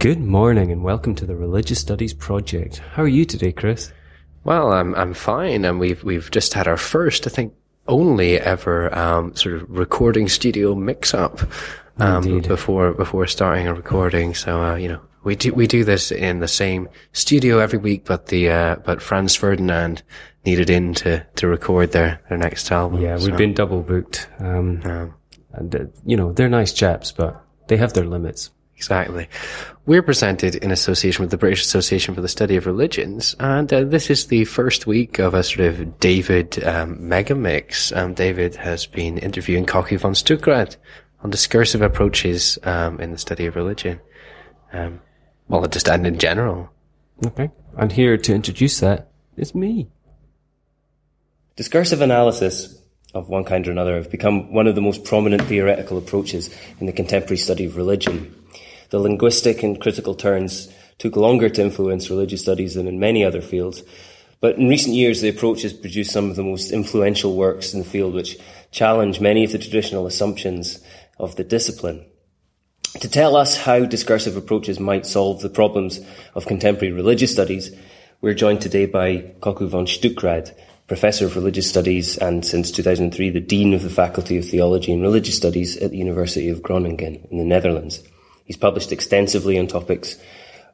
Good morning and welcome to the Religious Studies Project. How are you today, Chris? Well, I'm I'm fine, and we've we've just had our first, I think, only ever um, sort of recording studio mix up um, before before starting a recording. So uh, you know, we do we do this in the same studio every week, but the uh, but Franz Ferdinand needed in to to record their their next album. Yeah, we've so, been double booked. Um, um, and, uh, you know, they're nice chaps, but they have their limits. Exactly. We're presented in association with the British Association for the Study of Religions, and uh, this is the first week of a sort of David um, mega mix. Um, David has been interviewing Kocku von Stuckrad on discursive approaches um, in the study of religion. Um, well, just and in general. Okay. And here to introduce that is me. Discursive analysis of one kind or another have become one of the most prominent theoretical approaches in the contemporary study of religion. The linguistic and critical turns took longer to influence religious studies than in many other fields, but in recent years the approach has produced some of the most influential works in the field which challenge many of the traditional assumptions of the discipline. To tell us how discursive approaches might solve the problems of contemporary religious studies, we're joined today by Kocku von Stuckrad, Professor of Religious Studies and since 2003 the Dean of the Faculty of Theology and Religious Studies at the University of Groningen in the Netherlands. He's published extensively on topics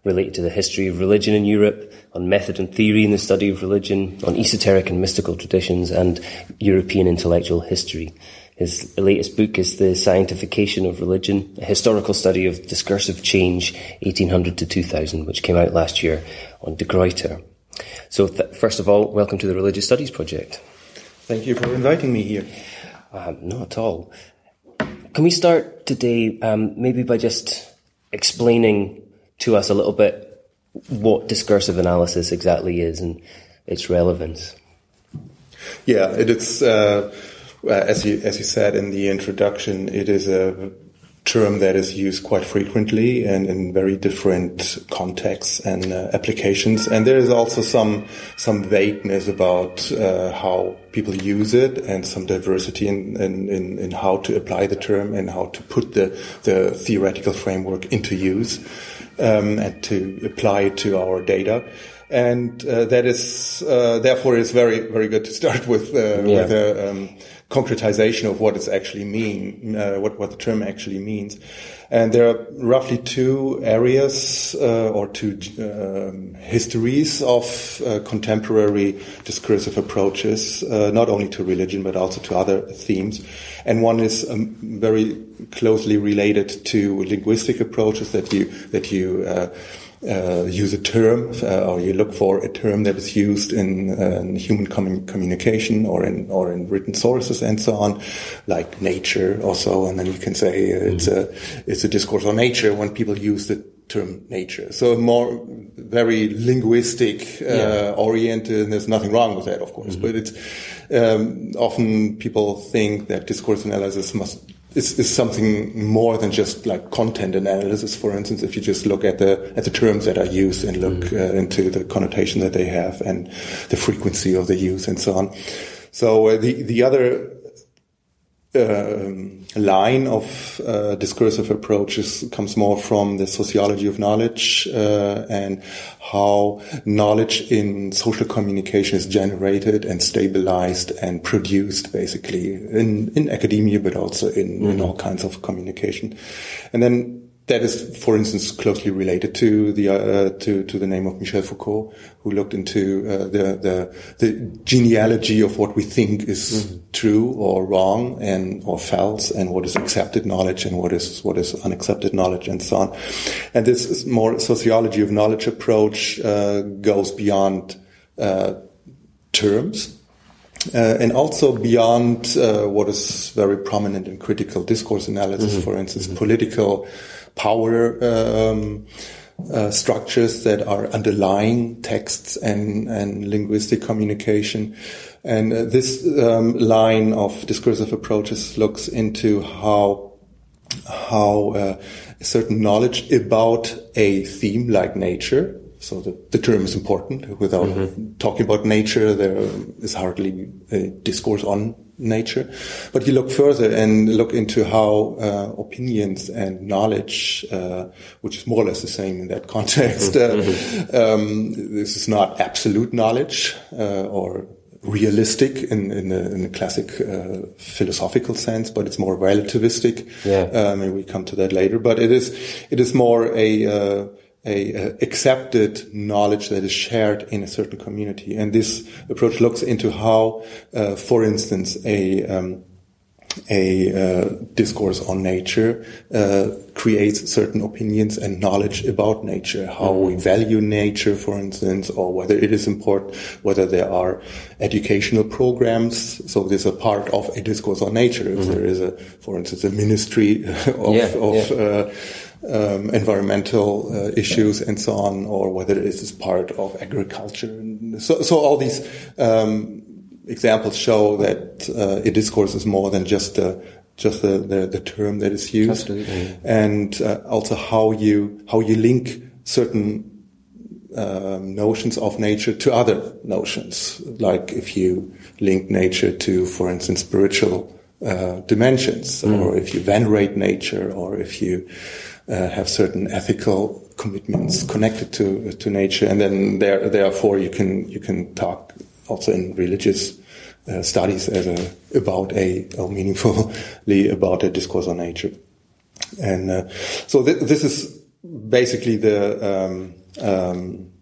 related to the history of religion in Europe, on method and theory in the study of religion, on esoteric and mystical traditions, and European intellectual history. His latest book is The Scientification of Religion, a historical study of discursive change, 1800 to 2000, which came out last year on De Gruyter. So, th- first of all, welcome to the Religious Studies Project. Thank you for inviting me here. Um, not at all. Can we start today um, maybe by just explaining to us a little bit what discursive analysis exactly is and its relevance? Yeah, it is, uh, as you as you said in the introduction, it is a term that is used quite frequently and in very different contexts and uh, applications. And there is also some some vagueness about uh, how people use it and some diversity in, in, in, in, how to apply the term and how to put the, the theoretical framework into use um, and to apply it to our data. And uh, that is uh, therefore it's very very good to start with uh, Yeah. with a um, concretization of what it actually mean, uh, what what the term actually means. And there are roughly two areas uh, or two um, histories of uh, contemporary discursive approaches, uh, not only to religion but also to other themes. And one is um, very closely related to linguistic approaches that you that you. Uh, use a term uh, or you look for a term that is used in, uh, in human commun- communication or in or in written sources and so on, like nature also, and then you can say it's a it's a discourse on nature when people use the term nature. So more very linguistic uh, oriented, and there's nothing wrong with that, of course. But it's um, often people think that discourse analysis must is, is something more than just like content and analysis. For instance, if you just look at the at the terms that are used and look uh, into the connotation that they have and the frequency of the use and so on. So uh, the the other um, line of uh, discursive approaches comes more from the sociology of knowledge uh, and how knowledge in social communication is generated and stabilized and produced basically in, in academia but also in, in all kinds of communication. And then that is, for instance, closely related to the uh, to to the name of Michel Foucault, who looked into uh, the the the genealogy of what we think is true or wrong and or false, and what is accepted knowledge and what is what is unaccepted knowledge, and so on. And this is more sociology of knowledge approach uh, goes beyond uh, terms uh, and also beyond uh, what is very prominent in critical discourse analysis, for instance, political power um, uh, structures that are underlying texts and, and linguistic communication. And uh, this um, line of discursive approaches looks into how how uh, certain knowledge about a theme like nature. So the, the term is important. Without talking about nature, there is hardly a discourse on nature. But you look further and look into how uh, opinions and knowledge, uh, which is more or less the same in that context, uh, um, this is not absolute knowledge uh, or realistic in in the, in the classic uh, philosophical sense, but it's more relativistic. Yeah. Um, and we come to that later. But it is it is more a uh, a, a accepted knowledge that is shared in a certain community, and this approach looks into how, uh, for instance, a um, a uh, discourse on nature uh, creates certain opinions and knowledge about nature, how we value nature, for instance, or whether it is important, whether there are educational programs. So this is a part of a discourse on nature. If there is a, for instance, a ministry of, Yeah, of yeah. Um, environmental uh, issues and so on, or whether it is part of agriculture. And So, so all these um, examples show that uh, a discourse is more than just the just the, the, the term that is used, Absolutely. and uh, also how you how you link certain um, notions of nature to other notions, like if you link nature to, for instance, spiritual uh, dimensions, or if you venerate nature, or if you uh, have certain ethical commitments connected to to nature, and then there, therefore you can you can talk also in religious uh, studies as a about a or meaningfully about a discourse on nature, and uh, so th- this is basically the um, um,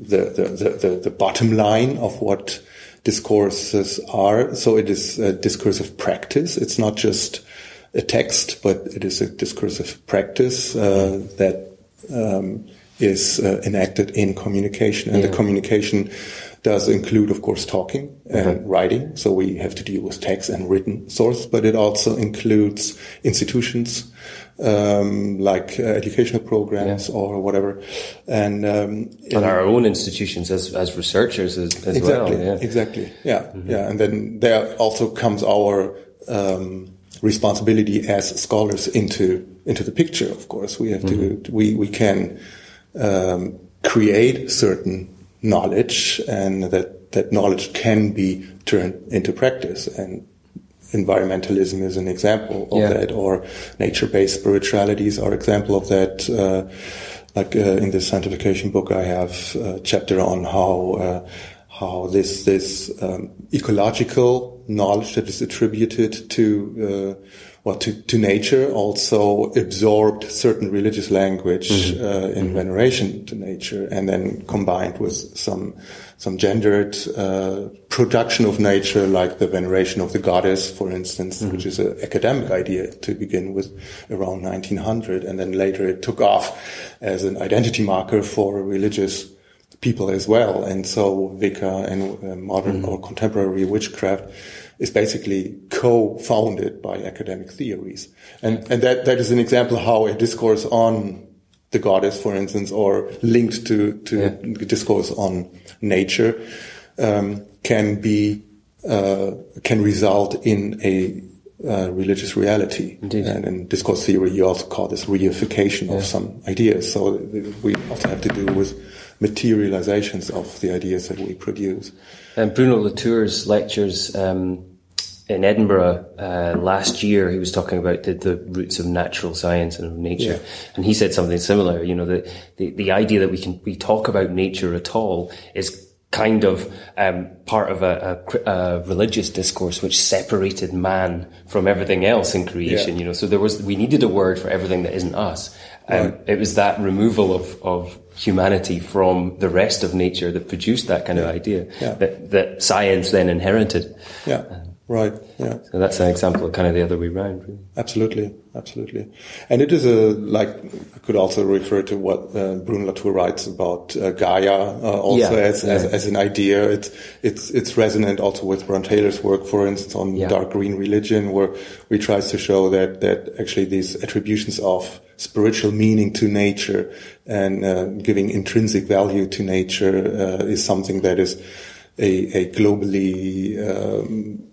the, the, the, the bottom line of what discourses are. So it is a discursive practice. It's not just a text, but it is a discursive practice uh, that um, is uh, enacted in communication. And the communication does include, of course, talking and writing. So we have to deal with text and written source, but it also includes institutions um, like uh, educational programs or whatever. And um, And our own institutions as, as researchers as, as exactly, well. Yeah. exactly, yeah, yeah. And then there also comes our um, responsibility as scholars into into the picture. Of course, we have to we we can um, create certain knowledge, and that that knowledge can be turned into practice and. Environmentalism is an example of Yeah. that, or nature-based spiritualities are example of that. Uh, like uh, in the scientification book, I have a chapter on how uh, how this this um, ecological knowledge that is attributed to well to, to nature also absorbed certain religious language uh, in veneration to nature, and then combined with some some gendered uh, production of nature, like the veneration of the goddess, for instance, which is an academic idea to begin with around 1900, and then later it took off as an identity marker for religious people as well. And so Wicca and uh, modern or contemporary witchcraft is basically co-founded by academic theories. And, and that, that is an example how a discourse on the goddess, for instance, or linked to, to discourse on nature, um, can be, uh, can result in a uh, religious reality. Indeed. And in discourse theory, you also call this reification of some ideas. So we also have to do with materializations of the ideas that we produce. And Bruno Latour's lectures um, in Edinburgh uh, last year, he was talking about the, the roots of natural science and of nature, Yeah. and he said something similar. You know, the, the the idea that we can we talk about nature at all is kind of um, part of a, a, a religious discourse which separated man from everything else in creation. Yeah. You know, so there was we needed a word for everything that isn't us. Um, It was that removal of, of humanity from the rest of nature that produced that kind of idea Yeah. that, that science then inherited. Yeah. Right. Yeah. So that's an example of kind of the other way round, really. Absolutely, absolutely, and it is a like I could also refer to what uh, Bruno Latour writes about uh, Gaia uh, also Yeah, as, as yeah. as an idea. It's it's it's resonant also with Bron Taylor's work, for instance, on Yeah. dark green religion, where he tries to show that that actually these attributions of spiritual meaning to nature and uh, giving intrinsic value to nature uh, is something that is a, a globally um,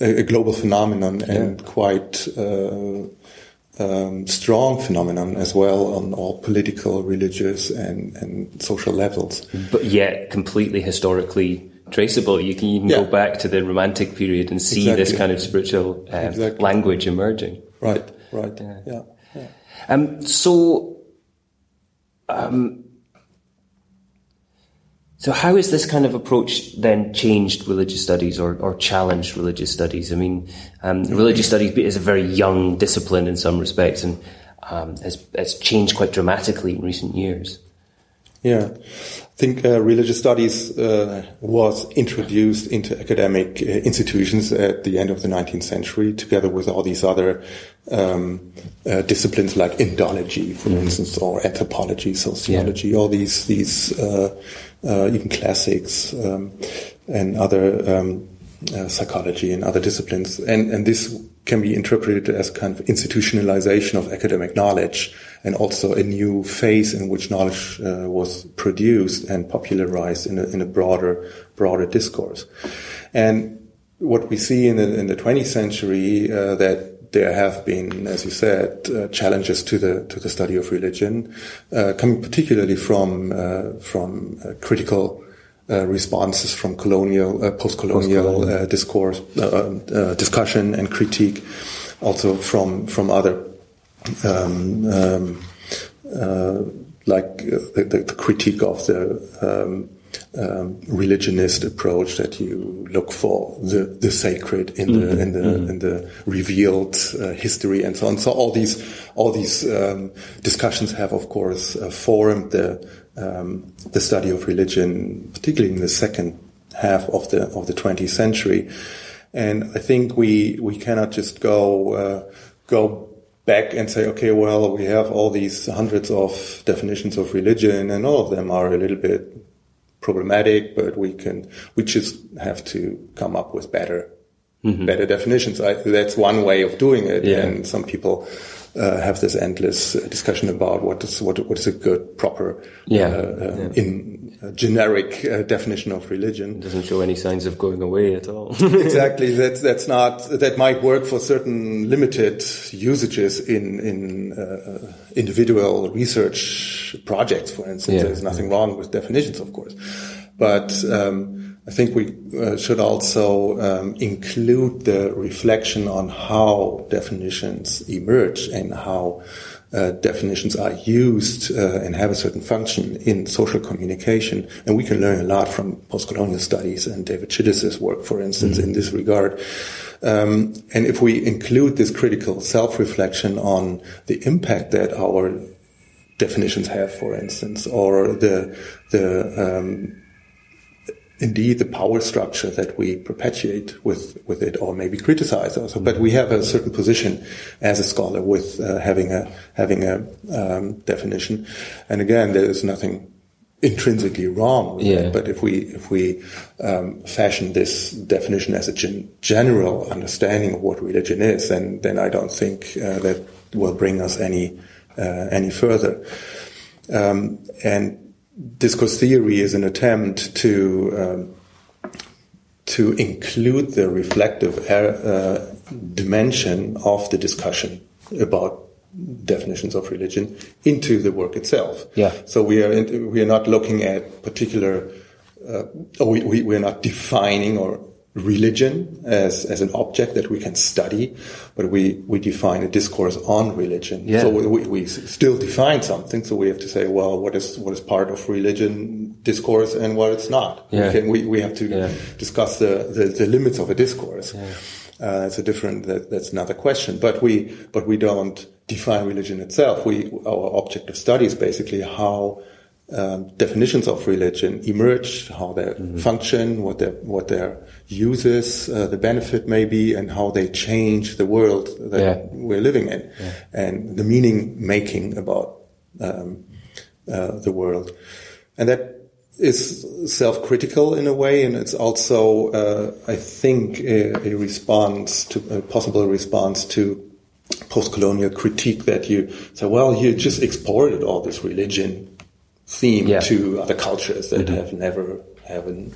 a, a global phenomenon and quite uh, um, strong phenomenon as well on all political, religious, and, and social levels. But yet completely historically traceable. You can even Yeah. go back to the Romantic period and see this kind of spiritual um, Exactly. language emerging. Right, right. Yeah. Um, so, um, so how has this kind of approach then changed religious studies or, or challenged religious studies? I mean, um, religious studies is a very young discipline in some respects and um, has, has changed quite dramatically in recent years. Yeah, I think uh, religious studies uh, was introduced into academic uh, institutions at the end of the 19th century, together with all these other um, uh, disciplines like Indology, for instance, or anthropology, sociology, all these these uh, even classics um, and other um, uh, psychology and other disciplines, and and this can be interpreted as kind of institutionalization of academic knowledge and also a new phase in which knowledge uh, was produced and popularized in a, in a broader broader discourse. And what we see in the, in the 20th century uh, that there have been, as you said, uh, challenges to the to the study of religion, uh, coming particularly from uh, from uh, critical uh, responses from colonial, uh, post-colonial uh, discourse, uh, uh, discussion and critique, also from from other um, um, uh, like the, the, the critique of the um, um, religionist approach that you look for the the sacred in the in the in the revealed uh, history and so on. So all these all these um, discussions have, of course, uh, formed the um, the study of religion, particularly in the second half of the of the 20th century. And I think we we cannot just go uh, go back and say, okay, well, we have all these hundreds of definitions of religion, and all of them are a little bit problematic, but we can we just have to come up with better mm-hmm. better definitions. I, that's one way of doing it, Yeah. and some people. Uh, have this endless uh, discussion about what is what what is a good proper Yeah. uh, uh, in uh, generic uh, definition of religion It Doesn't show any signs of going away at all. exactly. That's that's not that might work for certain limited usages in in uh, individual research projects. For instance, Yeah. there's nothing wrong with definitions, of course, but um, I think we uh, should also um, include the reflection on how definitions emerge and how. Uh, definitions are used uh, and have a certain function in social communication, and we can learn a lot from post-colonial studies and David Chidester's work, for instance, in this regard. Um, and if we include this critical self-reflection on the impact that our definitions have, for instance, or the the um, indeed the power structure that we perpetuate with with it, or maybe criticize also. But we have a certain position as a scholar with uh, having a having a um, definition, and again, there is nothing intrinsically wrong with Yeah. it. But if we if we um, fashion this definition as a gen- general understanding of what religion is, then then I don't think uh, that will bring us any uh, any further. Um, and discourse theory is an attempt to um, to include the reflective uh, dimension of the discussion about definitions of religion into the work itself. Yeah. So we are in, we are not looking at particular. Uh, or we, we we are not defining or religion as as an object that we can study, but we we define a discourse on religion. Yeah. So we, we, still define something. So we have to say, well, what is what is part of religion discourse and what it's not. Yeah. We, can, we we have to Yeah. discuss the, the the limits of a discourse. Uh, that's a different. That, that's another question. But we but we don't define religion itself. We our object of study is basically how. Um, definitions of religion emerge, how they Mm-hmm. function, what their what their uses, uh, the benefit may be, and how they change the world that Yeah. we're living in, and the meaning making about um, uh, the world, and that is self-critical in a way, and it's also, uh, I think, a, a response to a possible response to post-colonial critique that you say, well, you just exported all this religion theme Yeah. to other cultures that have never have an,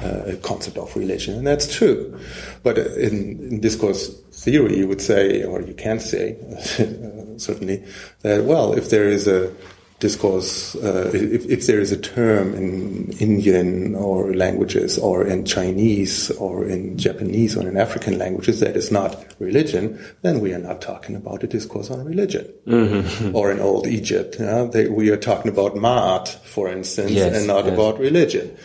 uh, a concept of religion, and that's true. But in, in discourse theory, you would say, or you can say, certainly, that well, if there is a discourse, uh, if, if, there is a term in Indian or languages or in Chinese or in Japanese or in African languages that is not religion, then we are not talking about a discourse on religion. Mm-hmm. Or in Old Egypt, they, we are talking about Ma'at, for instance, yes, and not yes. about religion.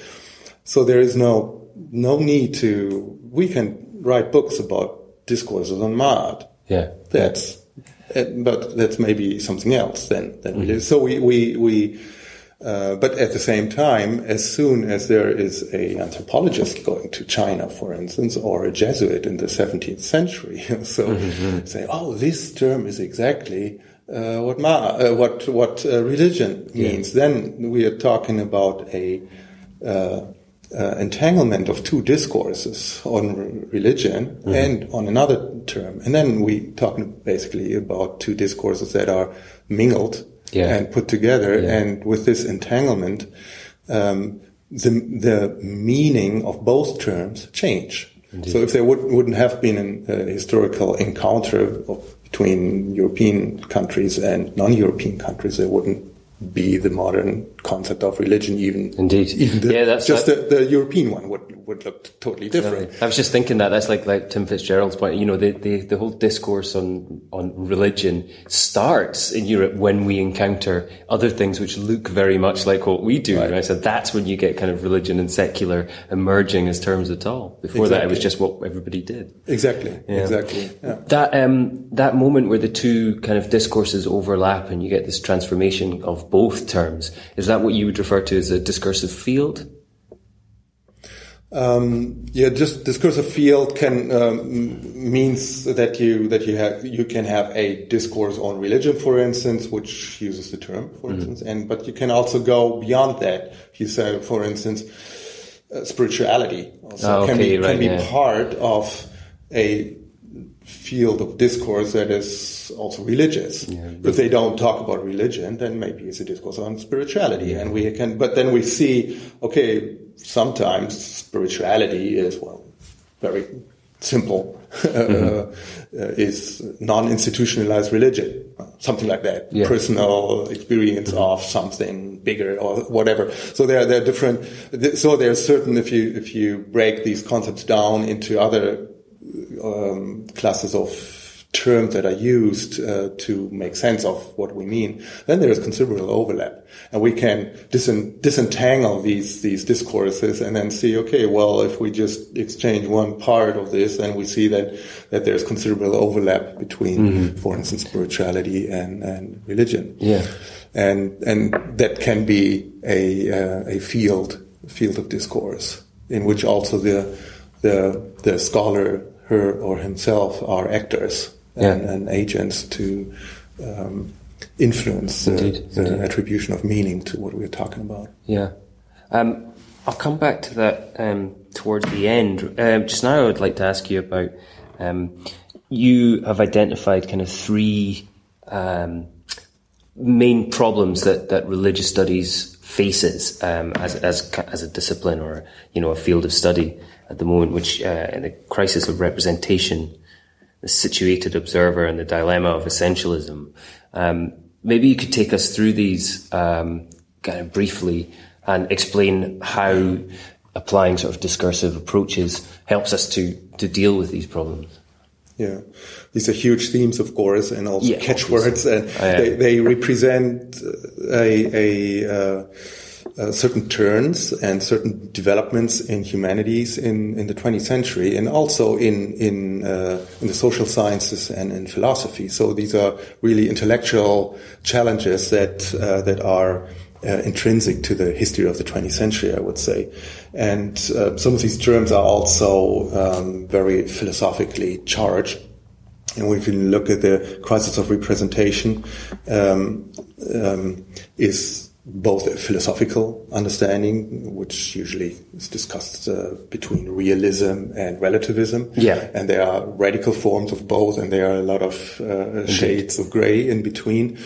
So there is no, no need to, we can write books about discourses on Ma'at. Yeah. That's, but that's maybe something else then. then mm-hmm. So we, we, we, uh, but at the same time, as soon as there is a anthropologist going to China, for instance, or a Jesuit in the 17th century, so mm-hmm. say, oh, this term is exactly uh, what ma- uh, what what uh, religion means. Yeah. Then we are talking about a uh, entanglement of two discourses on religion mm-hmm. and on another term. And then we talk basically about two discourses that are mingled yeah. and put together. Yeah. And with this entanglement, um, the, the meaning of both terms change. Indeed. So if there would, wouldn't have been a uh, historical encounter of, between European countries and non-European countries, there wouldn't be the modern concept of religion even indeed. even the, yeah that's just the, the, European one would would look totally different I was just thinking that that's like like Tim Fitzgerald's point you know the, the the whole discourse on on religion starts in Europe when we encounter other things which look very much like what we do right. and I said that's when you get kind of religion and secular emerging as terms at all before exactly. that it was just what everybody did exactly yeah. exactly yeah. that um that moment where the two kind of discourses overlap and you get this transformation of both terms is that that what you would refer to as a discursive field? Um, yeah, just discursive field can um, means that you that you have you can have a discourse on religion, for instance, which uses the term, for mm-hmm. instance, and but you can also go beyond that. You say, for instance, uh, spirituality also oh, okay, can be right, can be yeah. part of a field of discourse that is also religious. Yeah, if they don't talk about religion, then maybe it's a discourse on spirituality. Yeah. And we can, but then we see, okay, sometimes spirituality is, well, very simple, mm-hmm. uh, is non-institutionalized religion, something like that. Yeah. Personal experience mm-hmm. of something bigger or whatever. So there, there are different, so there's certain, if you, if you break these concepts down into other um, classes of terms that are used uh, to make sense of what we mean, then there is considerable overlap, and we can disen- disentangle these these discourses and then see, okay, well, if we just exchange one part of this, then we see that that there's considerable overlap between, mm-hmm. for instance, spirituality and and religion. Yeah, and and that can be a uh, a field field of discourse in which also the the the scholar her or himself are actors and, yeah. and agents to um, influence indeed, the, the attribution of meaning to what we're talking about. Yeah. Um, I'll come back to that um, towards the end. Um, just now, I would like to ask you about um, you have identified kind of three um, main problems that, that religious studies faces as, as, as a discipline or you know a field of study at the moment, which uh, in the crisis of representation, the situated observer, and the dilemma of essentialism. Um, maybe you could take us through these um, kind of briefly and explain how applying sort of discursive approaches helps us to to deal with these problems. Yeah, these are huge themes, of course, and also yeah, catchwords, and oh, yeah. they, they represent a a uh, uh, certain turns and certain developments in humanities in, in the 20th century and also in in uh, in the social sciences and in philosophy. So these are really intellectual challenges that uh, that are uh, intrinsic to the history of the 20th century, I would say. And uh, some of these terms are also um, very philosophically charged. And we can look at the crisis of representation um, um, is both a philosophical understanding, which usually is discussed uh, between realism and relativism. Yeah. And there are radical forms of both, and there are a lot of uh, shades of gray in between.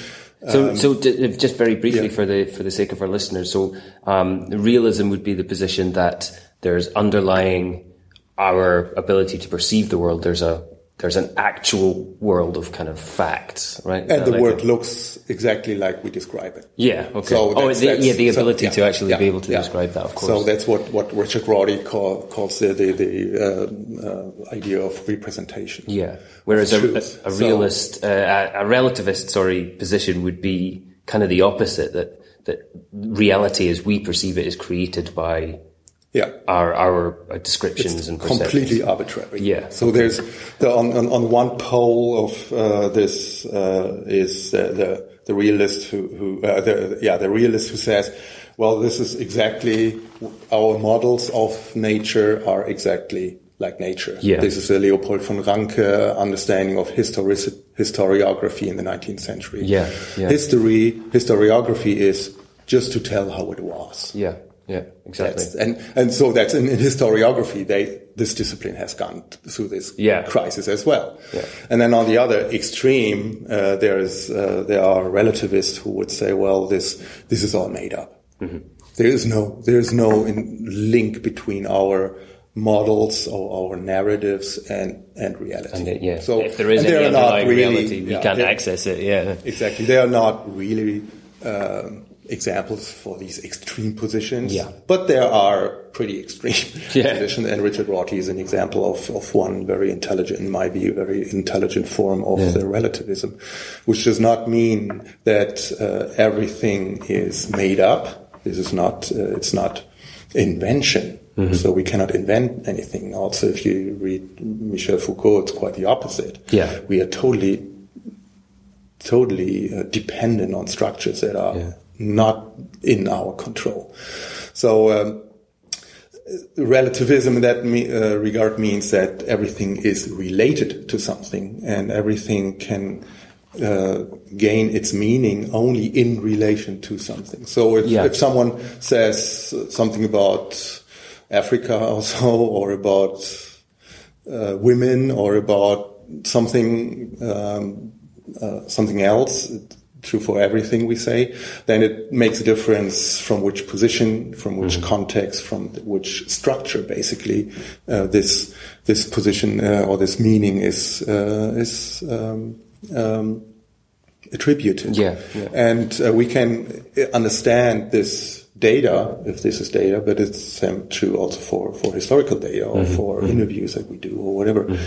So, um, so d- just very briefly yeah. for the for the sake of our listeners, so um, realism would be the position that there's underlying our ability to perceive the world. There's a there's an actual world of kind of facts, right? Is and the like world a- looks exactly like we describe it. Yeah. Okay. So oh, that's- the, yeah, the so- ability yeah, to actually yeah, be able to yeah. describe that, of course. So that's what, what Richard Rorty call, calls the, the, the uh, uh, idea of representation. Yeah. Whereas a, a, a So- realist, uh, a, a relativist, sorry, position would be kind of the opposite. That that reality, as we perceive it, is created by Yeah. our our uh, descriptions and perceptions. completely arbitrary. Yeah. So there's the, on, on on one pole of uh, this uh, is uh, the the realist who who uh, the yeah the realist who says, well, this is exactly our models of nature are exactly like nature. Yeah. This is a Leopold von Ranke understanding of historic, historiography in the 19th century. Yeah, yeah. History historiography is just to tell how it was. Yeah. Yeah. Exactly. That's, and and so that's in, in historiography. They this discipline has gone through this Yeah. crisis as well. Yeah. And then on the other extreme, uh, there is uh, there are relativists who would say, well, this this is all made up. Mm-hmm. There is no there is no in, link between our models or our narratives and and reality. And it- yeah. So if there is any they are not underlying really- reality, we yeah, can't access it. Yeah. Exactly. They are not really um, examples for these extreme positions. Yeah. But there are pretty extreme Yeah. positions, and Richard Rorty is an example of, of one very intelligent, in my view, very intelligent form of the relativism, which does not mean that uh, everything is made up. This is not, uh, it's not invention. Mm-hmm. So we cannot invent anything. Also, if you read Michel Foucault, it's quite the opposite. Yeah. We are totally totally uh, dependent on structures that are Yeah. Not in our control. So um, relativism in that me, uh, regard means that everything is related to something, and everything can uh, gain its meaning only in relation to something. So if, Yeah. if someone says something about Africa or so, or about uh, women, or about something um, uh, something else, true for everything we say, then it makes a difference from which position, from which context, from which structure, basically, uh, this this position uh, or this meaning is uh, is um, um, attributed. Yeah, yeah. And uh, we can uh, understand this data, if this is data, but it's um, true also for, for historical data or Mm-hmm. for interviews that we do or whatever.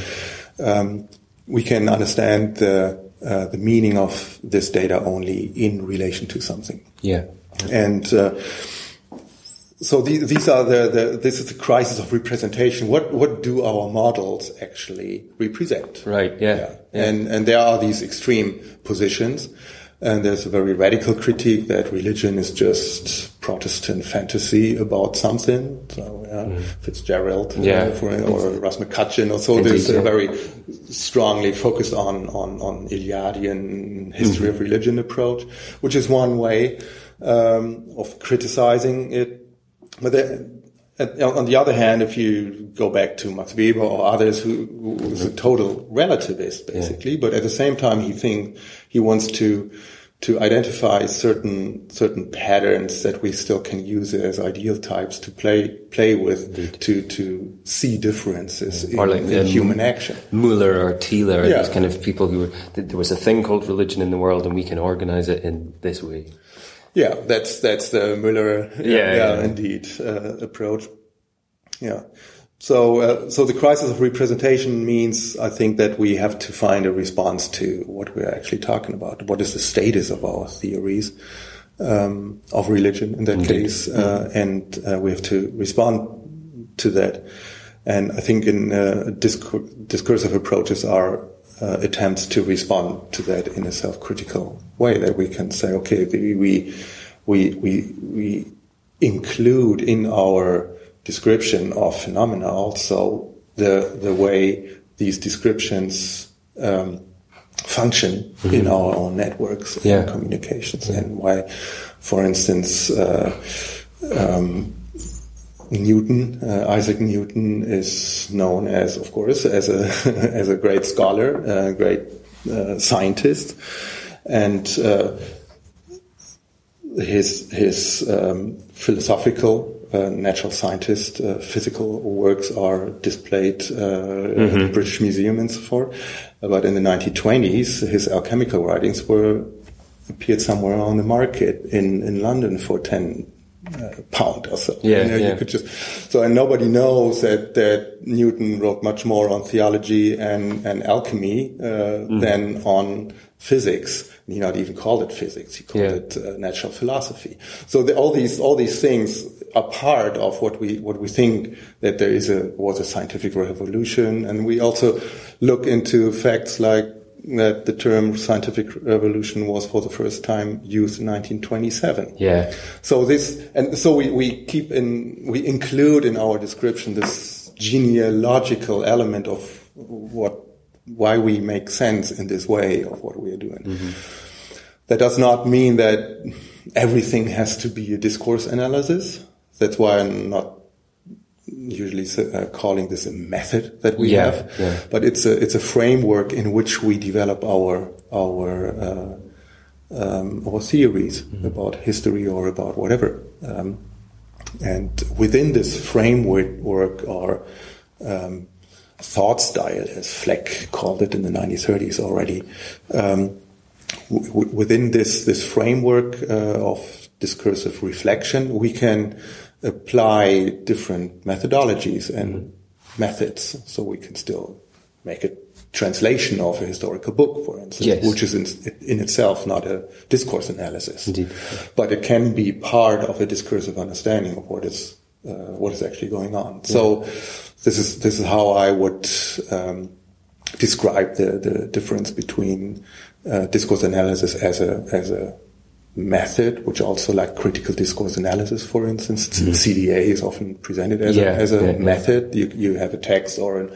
Um, we can understand the, uh, the meaning of this data only in relation to something. Yeah. And uh, so the, these are the, the this is the crisis of representation. What what do our models actually represent? Right. Yeah. Yeah. And and there are these extreme positions, and there's a very radical critique that religion is just Protestant fantasy about something. So yeah, Fitzgerald, uh, for, or Russ McCutcheon, or so. Indeed, There's a yeah. very strongly focused on on on Eliadean history Mm-hmm. of religion approach, which is one way um, of criticizing it. But the, at- on the other hand, if you go back to Max Weber or others, who, who is a total relativist, basically, but at the same time, he think he wants to to identify certain certain patterns that we still can use as ideal types to play play with to to see differences in, Or like in um, human action. Muller or Tiele, Yeah. these kind of people who were, there was a thing called religion in the world, and we can organize it in this way. Yeah, that's that's the Müller, Yeah, yeah. indeed, uh, approach. Yeah. So, uh, so the crisis of representation means, I think, that we have to find a response to what we're actually talking about. What is the status of our theories um, of religion in that case, uh, and uh, we have to respond to that. And I think in uh, discur- discursive approaches are uh, attempts to respond to that in a self-critical way that we can say, okay, we we we we, we include in our description of phenomena also the the way these descriptions um, function in our own networks Mm-hmm. Yeah. and communications, and why, for instance. Uh, um, Newton, uh, Isaac Newton is known as, of course, as a as a great scholar, a great uh, scientist, and uh, his his um, philosophical uh, natural scientist. Uh, physical works are displayed uh, mm-hmm. at the British Museum and so forth. But in the 1920s, his alchemical writings were appeared somewhere on the market in, in London for 10 uh, pound or so. Yeah, you, know, yeah. you could just so and nobody knows that that Newton wrote much more on theology and and alchemy uh, mm. than on physics. He not even called it physics; he called yeah. it uh, natural philosophy. So the, all these all these things are part of what we what we think that there is a was a scientific revolution, and we also look into facts like that the term scientific revolution was for the first time used in 1927. Yeah. So this, and so we, we keep in, we include in our description this genealogical element of what, why we make sense in this way of what we are doing. Mm-hmm. That does not mean that everything has to be a discourse analysis. That's why I'm not usually uh, calling this a method that we yeah, have, yeah. but it's a it's a framework in which we develop our our uh, um, our theories mm-hmm. about history or about whatever. Um, and within this framework are um, thought style, as Fleck called it in the 1930s already. Um, w- within this this framework uh, of discursive reflection, we can apply different methodologies and methods so we can still make a translation of a historical book, for instance, yes. which is in, in, itself not a discourse analysis, Indeed. but it can be part of a discursive understanding of what is uh, what is actually going on. Yeah. So this is this is how I would um, describe the the difference between uh, discourse analysis as a as a method, which also like critical discourse analysis, for instance, mm-hmm. CDA is often presented as yeah, a, as a yeah, method. You, you have a text or an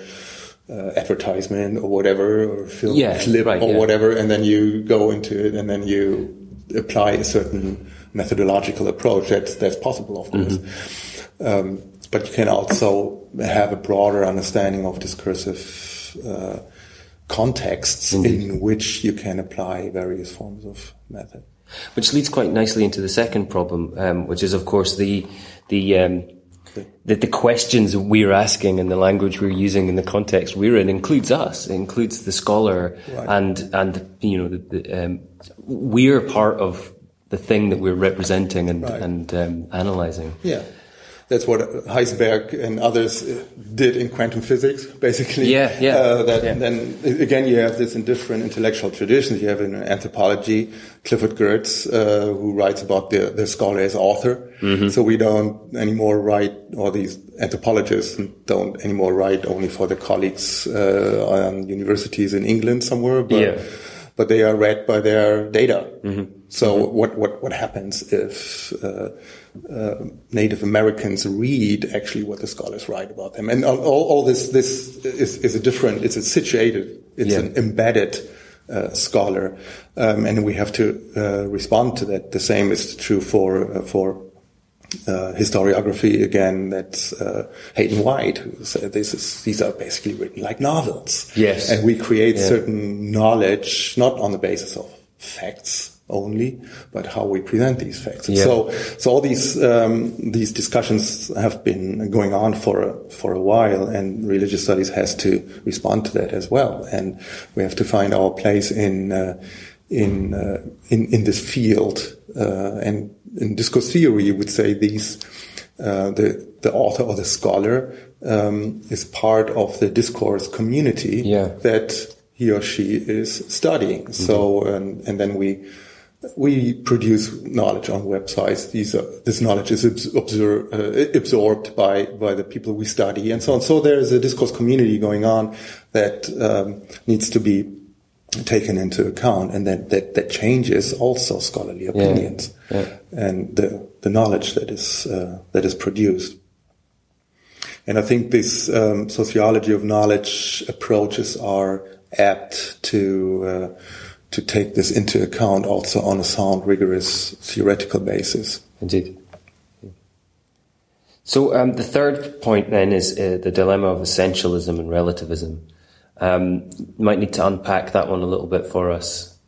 uh, advertisement or whatever, or film yeah, clip right, or whatever, and then you go into it and then you apply a certain methodological approach. That's, that's possible, of course. Mm-hmm. Um, but you can also have a broader understanding of discursive, uh, contexts Indeed. in which you can apply various forms of method. Which leads quite nicely into the second problem, um, which is, of course, the the, um, the the questions we're asking and the language we're using in the context we're in includes us. It includes the scholar, right. and and you know, the, the, um, we're part of the thing that we're representing and right. and um, analyzing. Yeah. That's what Heisenberg and others uh, did in quantum physics, basically. Yeah, yeah. Uh, that, yeah. Then again, you have this in different intellectual traditions. You have in anthropology, Clifford Geertz, uh, who writes about the, the scholar as author. Mm-hmm. So we don't anymore write, or these anthropologists don't anymore write only for the colleagues uh, on universities in England somewhere, but yeah. but they are read by their data. Mm-hmm. So mm-hmm. what what what happens if uh, Native Americans read actually what the scholars write about them. And all, all this, this is, is, a different, it's a situated, it's yeah. an embedded uh, scholar. Um, and we have to uh, respond to that. The same is true for, uh, for uh, historiography again. That's uh, Hayden White, who said this is, these are basically written like novels. Yes. And we create yeah. certain knowledge, not on the basis of facts, only, but how we present these facts. Yeah. So, so all these um, these discussions have been going on for a, for a while, and religious studies has to respond to that as well. And we have to find our place in uh, in, uh, in in this field. Uh, and in discourse theory, you would say these uh, the the author or the scholar um, is part of the discourse community yeah. that he or she is studying. Mm-hmm. So, and, and then we we produce knowledge on websites. These are, this knowledge is absor- uh, absorbed by, by the people we study and so on. So there is a discourse community going on that um, needs to be taken into account and that, that, that changes also scholarly opinions yeah. Yeah. and the, the knowledge that is, uh, that is produced. And I think this um, sociology of knowledge approaches are apt to uh, to take this into account also on a sound, rigorous theoretical basis. Indeed. So um, the third point then is uh, the dilemma of essentialism and relativism. Um, you might need to unpack that one a little bit for us.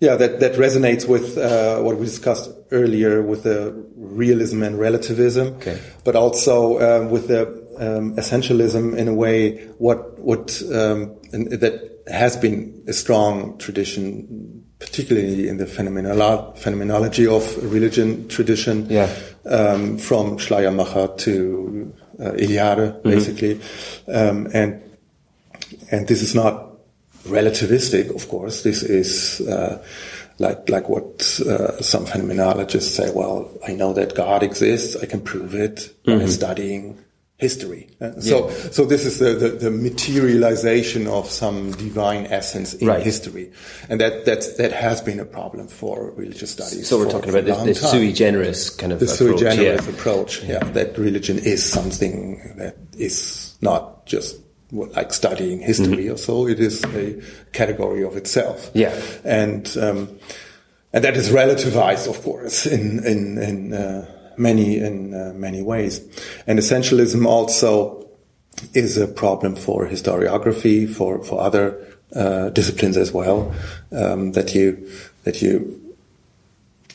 Yeah, that, that resonates with uh, what we discussed earlier with the realism and relativism, Okay. but also um, with the um, essentialism in a way what what um, that has been a strong tradition, particularly in the phenomenolo- phenomenology of religion tradition, Yeah. um, from Schleiermacher to uh, Eliade, basically, um, and and this is not relativistic, of course. This is uh, like like what uh, some phenomenologists say. Well, I know that God exists. I can prove it by studying history. Uh, So so this is the, the, the materialization of some divine essence in Right. history, and that that's, that has been a problem for religious studies. So we're talking about this, this sui generis kind of the sui generis yeah. approach. Yeah. that religion is something that is not just like studying history or so. It is a category of itself. Yeah. and um, and that is relativized, of course, in in in uh, many in uh, many ways. And essentialism also is a problem for historiography, for for other uh, disciplines as well. Um, that you that you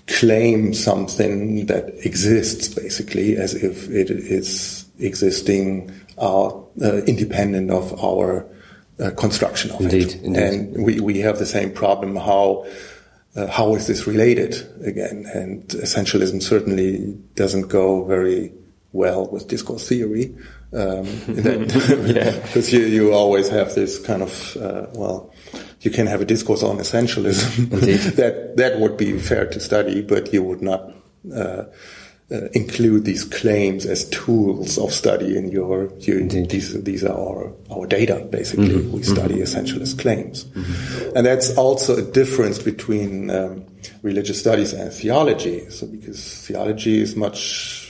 claim something that exists basically as if it is existing uh, uh, independent of our uh, construction of Indeed, it. indeed. And we, we have the same problem. How uh, how is this related again? And essentialism certainly doesn't go very well with discourse theory. Um, because you, you always have this kind of uh, well, you can have a discourse on essentialism. that that would be fair to study, but you would not uh, uh, include these claims as tools of study in your. You, these these are our our data basically. We study essentialist claims, and that's also a difference between um, religious studies and theology. So because theology is much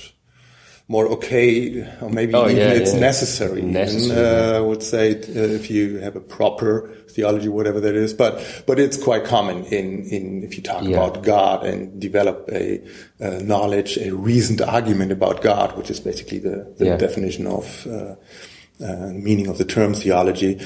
more okay, or maybe Oh, even yeah, it's yeah. necessary. even, Necessary, uh, I would say uh, if you have a proper theology, whatever that is, but but it's quite common in in if you talk Yeah. about God and develop a, uh knowledge, a reasoned argument about God, which is basically the, the definition of. Uh, meaning of the term theology,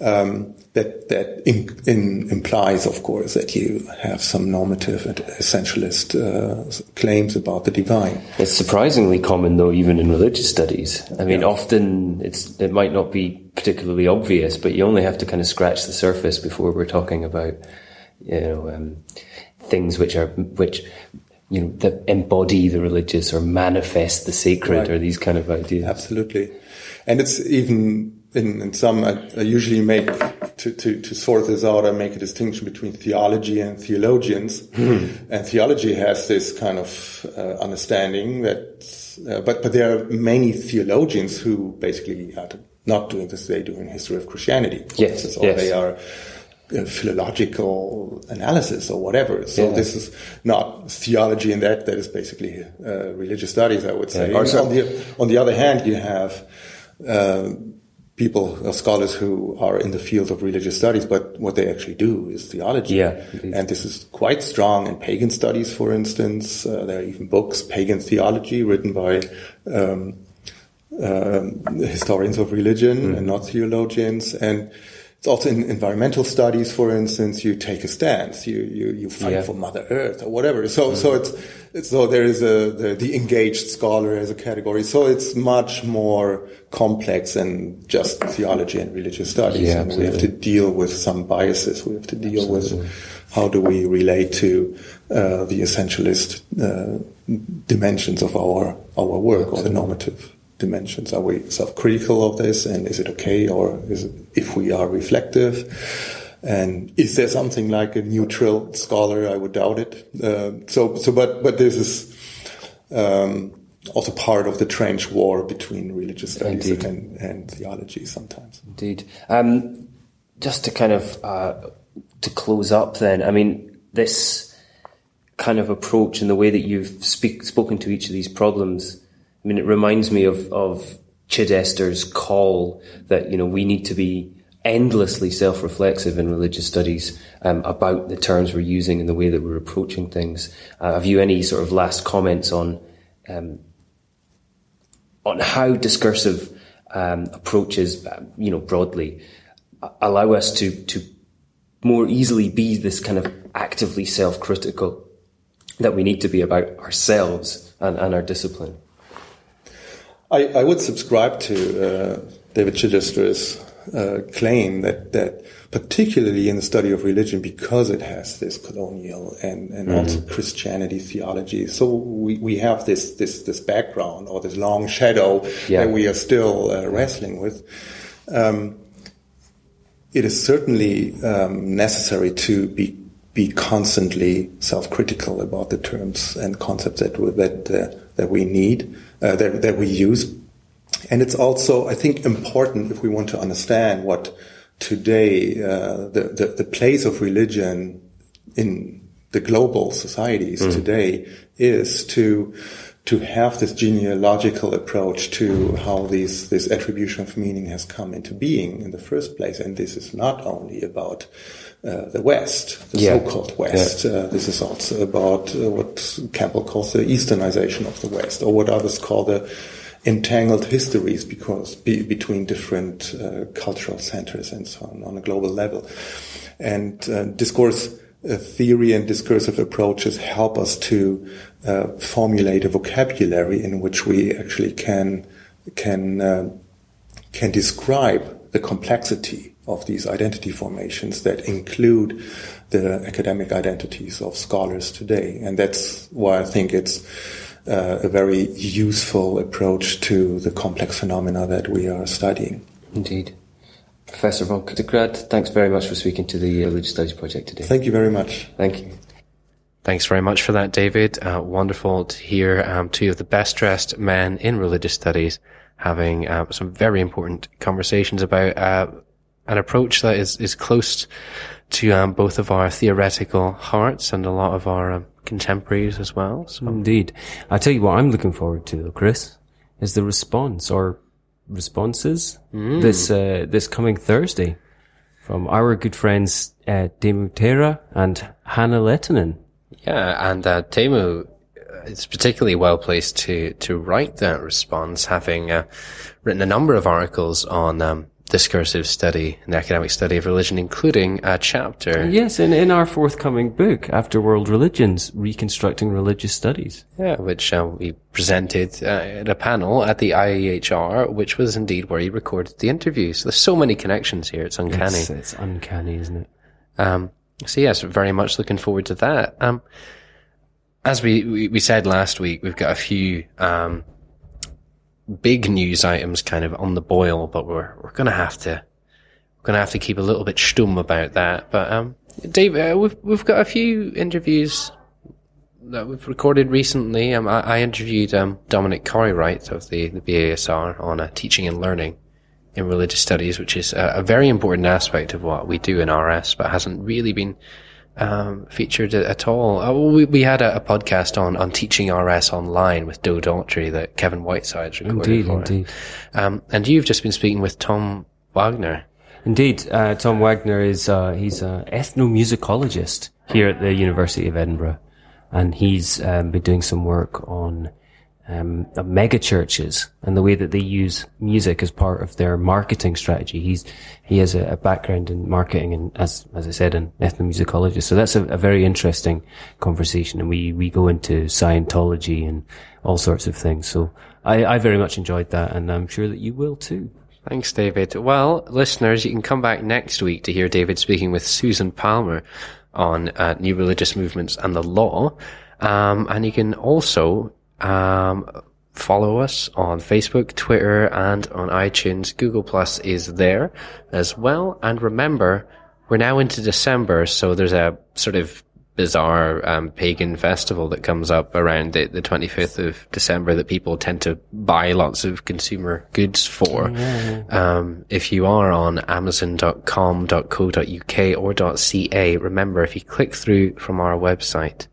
um, that that in, in implies, of course, that you have some normative and essentialist uh, claims about the divine. It's surprisingly common, though, even in religious studies. I mean, often it's it might not be particularly obvious, but you only have to kind of scratch the surface before we're talking about, you know, um, things which are which you know that embody the religious or manifest the sacred Right. or these kind of ideas. Absolutely. And it's even in, in some, I, I usually make, to, to, to sort this out, I make a distinction between theology and theologians. And theology has this kind of uh, understanding that, uh, but, but there are many theologians who basically are not doing this, they're doing history of Christianity. Yes, instance, Or yes. they are philological analysis or whatever. So Yeah. this is not theology in that, that is basically uh, religious studies, I would say. Yeah. Or so- on, the, on the other hand, you have uh, people, uh, scholars who are in the field of religious studies, but what they actually do is theology. Yeah. And this is quite strong in pagan studies, for instance. Uh, there are even books, Pagan Theology, written by um, um, historians of religion and not theologians. And it's also in environmental studies, for instance, you take a stance, you, you, you fight Yeah. for Mother Earth or whatever. So, so it's, it's, so there is a, the, the engaged scholar as a category. So it's much more complex than just theology and religious studies. Yeah, and we have to deal with some biases. We have to deal with how do we relate to uh, the essentialist uh, dimensions of our our work or the normative dimensions. Are we self-critical of this, and is it okay, or is it, if we are reflective? And is there something like a neutral scholar? I would doubt it. Uh, so, so, but, but this is um, also part of the trench war between religious studies Indeed. and, and theology sometimes. Indeed. Um, just to kind of uh, to close up, then, I mean, this kind of approach and the way that you've speak, spoken to each of these problems, I mean, it reminds me of of Chidester's call that you know we need to be endlessly self-reflexive in religious studies um, about the terms we're using and the way that we're approaching things. Uh, have you any sort of last comments on um, on how discursive um, approaches, uh, you know, broadly, allow us to to more easily be this kind of actively self-critical, that we need to be about ourselves and, and our discipline. I, I would subscribe to uh, David Chidester's uh, claim that that particularly in the study of religion, because it has this colonial and, and mm-hmm. also Christianity theology, so we, we have this this this background or this long shadow yeah. that we are still uh, wrestling with. Um, it is certainly um, necessary to be be constantly self-critical about the terms and concepts that that uh, that we need uh, that that we use and it's also, I think, important if we want to understand what today uh, the, the, the place of religion in the global societies mm. today is to to have this genealogical approach to how these this attribution of meaning has come into being in the first place. And this is not only about uh, the West, the yeah. so-called West. Yeah. Uh, this is also about uh, what Campbell calls the Easternization of the West, or what others call the entangled histories because be, between different uh, cultural centers and so on on a global level. And uh, discourse theory and discursive approaches help us to uh, formulate a vocabulary in which we actually can can uh, can describe the complexity of these identity formations that include the academic identities of scholars today. And that's why I think it's uh, a very useful approach to the complex phenomena that we are studying. Indeed. Professor von Stuckrad, thanks very much for speaking to the Religious Studies Project today. Thank you very much. Thank you. Thanks very much for that, David. Uh, wonderful to hear um, two of the best dressed men in religious studies having uh, some very important conversations about uh, an approach that is, is close to um, both of our theoretical hearts and a lot of our um, contemporaries as well. So. Indeed. I tell you what I'm looking forward to, Chris, is the response or responses mm. this uh, this coming Thursday from our good friends uh, Taira and Hanna Lehtinen. Yeah, and uh, Teemu is particularly well placed to to write that response, having uh, written a number of articles on um, discursive study and the academic study of religion, including a chapter. Yes, in, in our forthcoming book, After World Religions, Reconstructing Religious Studies. Yeah, which uh, we presented uh, at a panel at the IAHR, which was indeed where he recorded the interview. So there's so many connections here, it's uncanny. It's, it's uncanny, isn't it? Um, so yes, very much looking forward to that. Um, as we, we, we, said last week, we've got a few, um, big news items kind of on the boil, but we're we're gonna have to we're gonna have to keep a little bit stum about that. But um, Dave, uh, we've we've got a few interviews that we've recorded recently. Um, I, I interviewed um, Dominic Corrywright of the the BASR on uh, teaching and learning in religious studies, which is a very important aspect of what we do in RS, but hasn't really been um, featured at all. Uh, we, we had a, a, podcast on, on teaching RS online with Doe Daughtry that Kevin Whitesides recorded Indeed, for indeed. Um, and you've just been speaking with Tom Wagner. Indeed, uh, Tom Wagner is uh, he's an ethnomusicologist here at the University of Edinburgh, and he's um, been doing some work on um, mega churches and the way that they use music as part of their marketing strategy. He's he has a, a background in marketing and as as I said, an ethnomusicologist. So that's a, a, very interesting conversation, and we we go into Scientology and all sorts of things. So I, I very much enjoyed that, and I'm sure that you will too. Thanks, David. Well, listeners, you can come back next week to hear David speaking with Susan Palmer on uh, new religious movements and the law. Um, and you can also um, follow us on Facebook, Twitter, and on iTunes. Google Plus is there as well. And remember, we're now into December, so there's a sort of bizarre um, pagan festival that comes up around the, the 25th of December that people tend to buy lots of consumer goods for. Um, if you are on amazon.com.co.uk or .ca, remember if you click through from our website,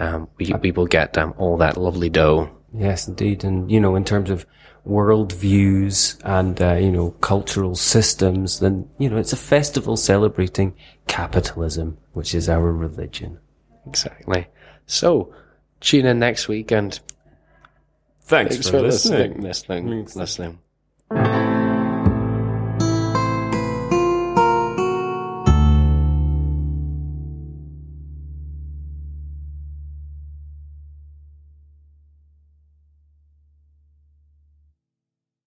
um, we, we will get um, all that lovely dough. Yes, indeed. And, you know, in terms of world views and, uh, you know, cultural systems, then, you know, it's a festival celebrating capitalism, which is our religion. Exactly. So, tune in next week and thanks, thanks for, for, listening. Listening, listening, listening.